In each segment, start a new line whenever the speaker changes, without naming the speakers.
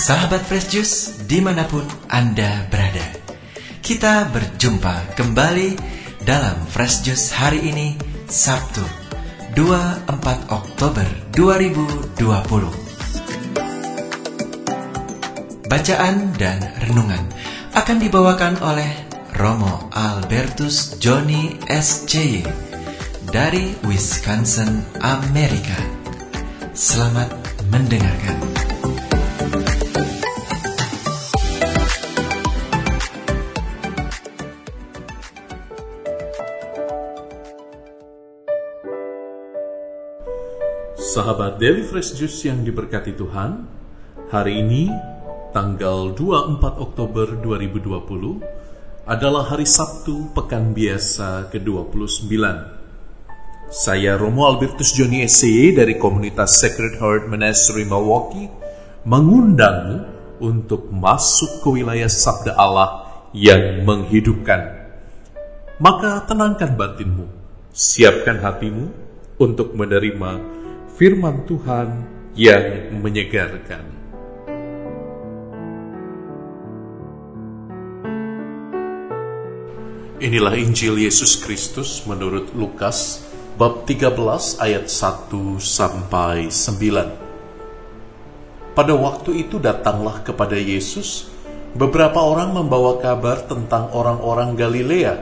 Sahabat Fresh Juice di mana pun Anda berada Kita berjumpa kembali dalam Fresh Juice hari ini Sabtu 24 Oktober 2020 Bacaan dan renungan akan dibawakan oleh Romo Albertus Johnny SC dari Wisconsin, Amerika. Selamat mendengarkan.
Sahabat Daily Fresh Juice yang diberkati Tuhan, hari ini tanggal 24 Oktober 2020 adalah hari Sabtu pekan biasa ke-29. Saya Romo Albertus Joni SCY dari komunitas Sacred Heart Monastery Milwaukee mengundangmu untuk masuk ke wilayah sabda Allah yang menghidupkan. Maka tenangkan batinmu, siapkan hatimu untuk menerima firman Tuhan yang menyegarkan. Inilah Injil Yesus Kristus menurut Lukas bab 13 ayat 1 sampai 9. Pada waktu itu datanglah kepada Yesus beberapa orang membawa kabar tentang orang-orang Galilea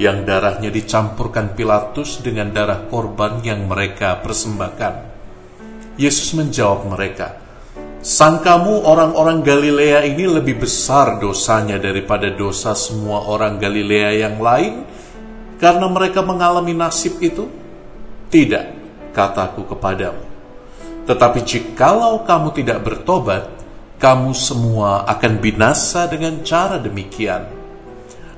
yang darahnya dicampurkan Pilatus dengan darah korban yang mereka persembahkan. Yesus menjawab mereka, Sangkamu orang-orang Galilea ini lebih besar dosanya daripada dosa semua orang Galilea yang lain karena mereka mengalami nasib itu? Tidak, kataku kepadamu. Tetapi jikalau kamu tidak bertobat, kamu semua akan binasa dengan cara demikian.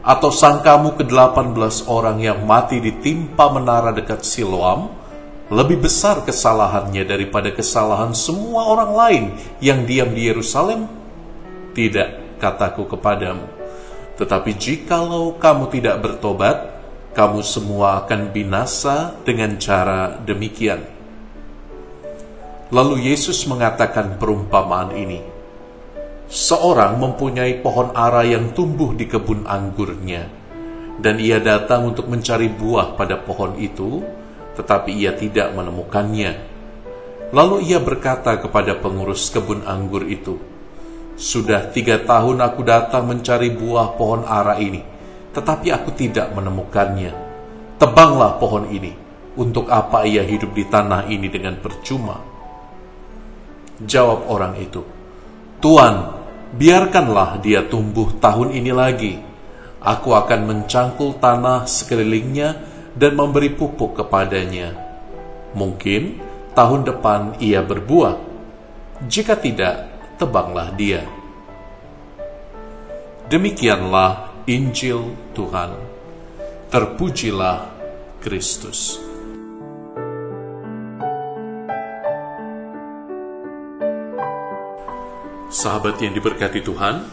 Atau sangkamu ke-18 orang yang mati ditimpa menara dekat Siloam, lebih besar kesalahannya daripada kesalahan semua orang lain yang diam di Yerusalem? Tidak, kataku kepadamu. Tetapi jikalau kamu tidak bertobat, kamu semua akan binasa dengan cara demikian. Lalu Yesus mengatakan perumpamaan ini. Seorang mempunyai pohon ara yang tumbuh di kebun anggurnya, dan ia datang untuk mencari buah pada pohon itu, tetapi ia tidak menemukannya. Lalu ia berkata kepada pengurus kebun anggur itu, "Sudah tiga tahun aku datang mencari buah pohon ara ini, tetapi aku tidak menemukannya. Tebanglah pohon ini. Untuk apa ia hidup di tanah ini dengan percuma?" Jawab orang itu, "Tuan, biarkanlah dia tumbuh tahun ini lagi. Aku akan mencangkul tanah sekelilingnya." Dan memberi pupuk kepadanya. Mungkin tahun depan ia berbuah. Jika tidak, tebanglah dia. Demikianlah Injil Tuhan. Terpujilah Kristus. Sahabat yang diberkati Tuhan,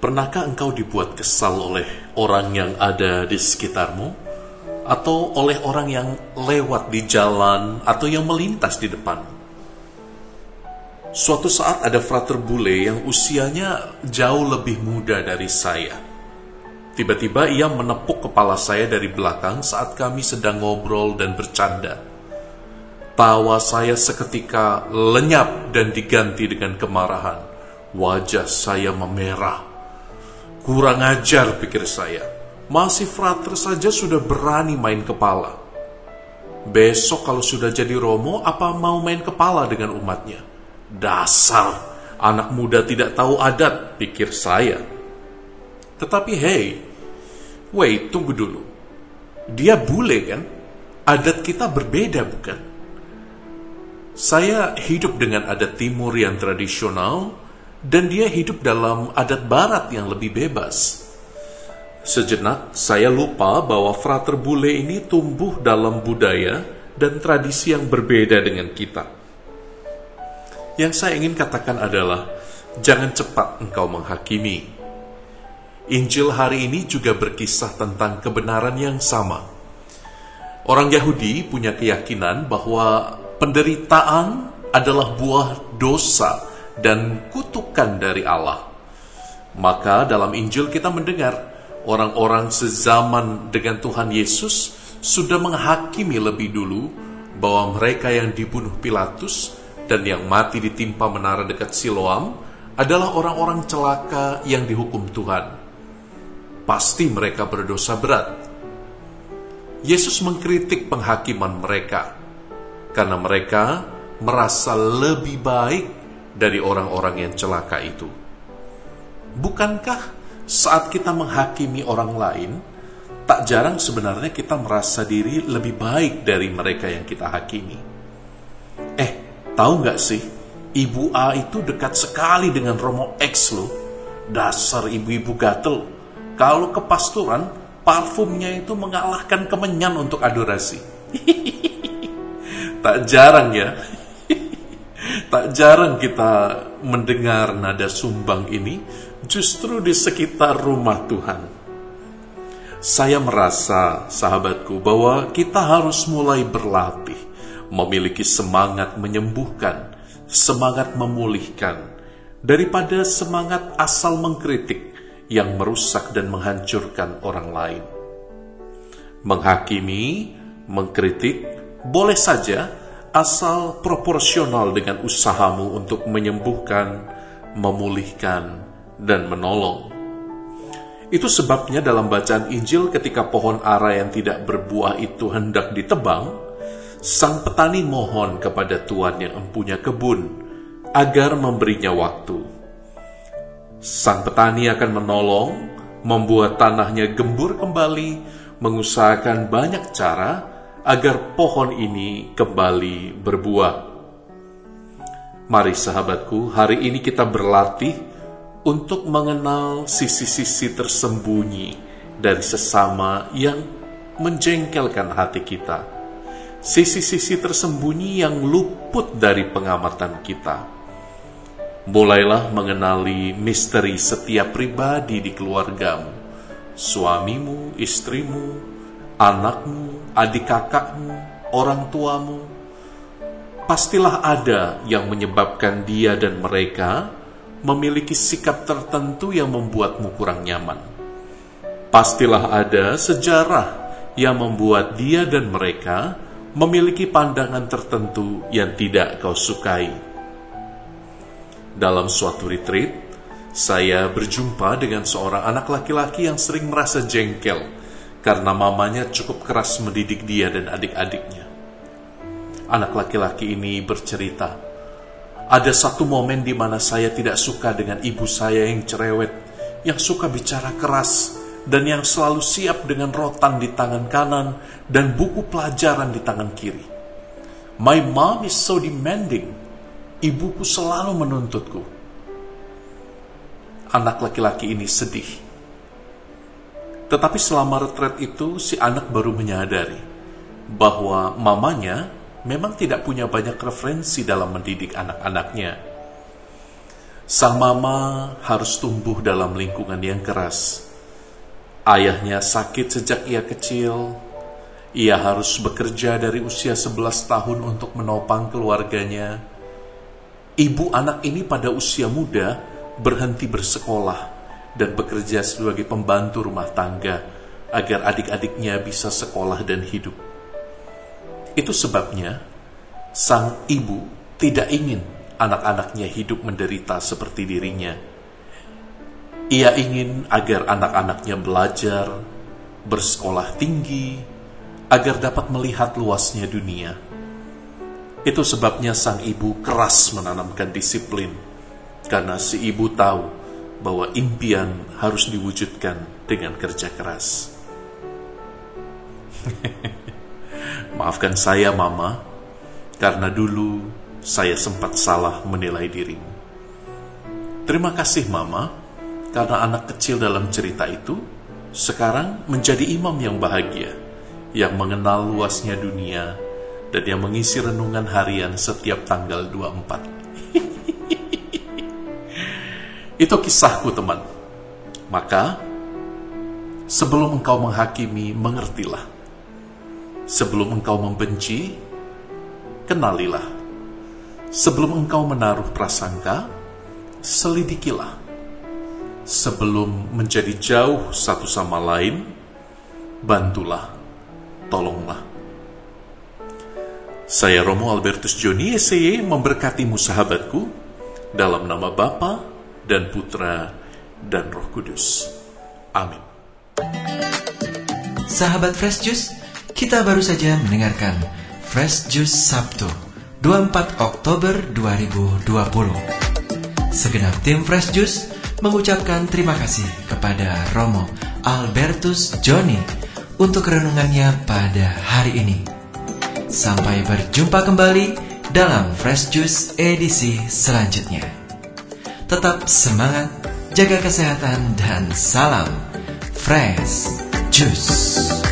pernahkah engkau dibuat kesal oleh orang yang ada di sekitarmu? Atau oleh orang yang lewat di jalan atau yang melintas di depan. Suatu saat ada frater bule yang usianya jauh lebih muda dari saya. Tiba-tiba ia menepuk kepala saya dari belakang saat kami sedang ngobrol dan bercanda. Tawa saya seketika lenyap dan diganti dengan kemarahan. Wajah saya memerah. Kurang ajar pikir saya masih frater saja sudah berani main kepala. Besok kalau sudah jadi Romo, apa mau main kepala dengan umatnya? Dasar, anak muda tidak tahu adat, pikir saya. Tetapi hey, wait, tunggu dulu. Dia bule kan? Adat kita berbeda bukan? Saya hidup dengan adat timur yang tradisional, dan dia hidup dalam adat barat yang lebih bebas. Sejenak saya lupa bahwa frater bule ini tumbuh dalam budaya dan tradisi yang berbeda dengan kita. Yang saya ingin katakan adalah, jangan cepat engkau menghakimi. Injil hari ini juga berkisah tentang kebenaran yang sama. Orang Yahudi punya keyakinan bahwa penderitaan adalah buah dosa dan kutukan dari Allah. Maka dalam Injil kita mendengar orang-orang sezaman dengan Tuhan Yesus sudah menghakimi lebih dulu bahwa mereka yang dibunuh Pilatus dan yang mati ditimpa menara dekat Siloam adalah orang-orang celaka yang dihukum Tuhan. Pasti mereka berdosa berat. Yesus mengkritik penghakiman mereka karena mereka merasa lebih baik dari orang-orang yang celaka itu. Bukankah saat kita menghakimi orang lain, tak jarang sebenarnya kita merasa diri lebih baik dari mereka yang kita hakimi? Eh, tahu nggak sih, Ibu A itu dekat sekali dengan Romo X loh. Dasar ibu-ibu gatel. Kalau ke pastoran, parfumnya itu mengalahkan kemenyan untuk adorasi. tak jarang ya Tak jarang kita mendengar nada sumbang ini justru di sekitar rumah Tuhan. Saya merasa, sahabatku, bahwa kita harus mulai berlatih, memiliki semangat menyembuhkan, semangat memulihkan, daripada semangat asal mengkritik yang merusak dan menghancurkan orang lain. Menghakimi, mengkritik, boleh saja asal proporsional dengan usahamu untuk menyembuhkan, memulihkan, dan menolong. Itu sebabnya dalam bacaan Injil ketika pohon ara yang tidak berbuah itu hendak ditebang, sang petani mohon kepada Tuhan yang empunya kebun agar memberinya waktu. Sang petani akan menolong, membuat tanahnya gembur kembali, mengusahakan banyak cara, agar pohon ini kembali berbuah. Mari sahabatku, hari ini kita berlatih untuk mengenal sisi-sisi tersembunyi dari sesama yang menjengkelkan hati kita. Sisi-sisi tersembunyi yang luput dari pengamatan kita. Mulailah mengenali misteri setiap pribadi di keluargamu, suamimu, istrimu, anakmu, adik kakakmu, orang tuamu, pastilah ada yang menyebabkan dia dan mereka memiliki sikap tertentu yang membuatmu kurang nyaman. Pastilah ada sejarah yang membuat dia dan mereka memiliki pandangan tertentu yang tidak kau sukai. Dalam suatu retreat, saya berjumpa dengan seorang anak laki-laki yang sering merasa jengkel karena mamanya cukup keras mendidik dia dan adik-adiknya. Anak laki-laki ini bercerita, ada satu momen di mana saya tidak suka dengan ibu saya yang cerewet, yang suka bicara keras, dan yang selalu siap dengan rotan di tangan kanan dan buku pelajaran di tangan kiri. My mom is so demanding. Ibuku selalu menuntutku. Anak laki-laki ini sedih tetapi selama retret itu si anak baru menyadari bahwa mamanya memang tidak punya banyak referensi dalam mendidik anak-anaknya. Sang mama harus tumbuh dalam lingkungan yang keras. Ayahnya sakit sejak ia kecil. Ia harus bekerja dari usia 11 tahun untuk menopang keluarganya. Ibu anak ini pada usia muda berhenti bersekolah dan bekerja sebagai pembantu rumah tangga agar adik-adiknya bisa sekolah dan hidup. Itu sebabnya sang ibu tidak ingin anak-anaknya hidup menderita seperti dirinya. Ia ingin agar anak-anaknya belajar, bersekolah tinggi, agar dapat melihat luasnya dunia. Itu sebabnya sang ibu keras menanamkan disiplin, karena si ibu tahu bahwa impian harus diwujudkan dengan kerja keras. Maafkan saya, Mama, karena dulu saya sempat salah menilai dirimu. Terima kasih, Mama, karena anak kecil dalam cerita itu sekarang menjadi imam yang bahagia, yang mengenal luasnya dunia, dan yang mengisi renungan harian setiap tanggal 24. Itu kisahku teman. Maka, sebelum engkau menghakimi, mengertilah. Sebelum engkau membenci, kenalilah. Sebelum engkau menaruh prasangka, selidikilah sebelum menjadi jauh satu sama lain, bantulah, tolonglah. Saya Romo Albertus Joni SY memberkatimu sahabatku dalam nama Bapa dan Putra dan Roh Kudus. Amin.
Sahabat Fresh Juice, kita baru saja mendengarkan Fresh Juice Sabtu 24 Oktober 2020. Segenap tim Fresh Juice mengucapkan terima kasih kepada Romo Albertus Joni untuk renungannya pada hari ini. Sampai berjumpa kembali dalam Fresh Juice edisi selanjutnya. Tetap semangat, jaga kesehatan, dan salam Fresh Juice.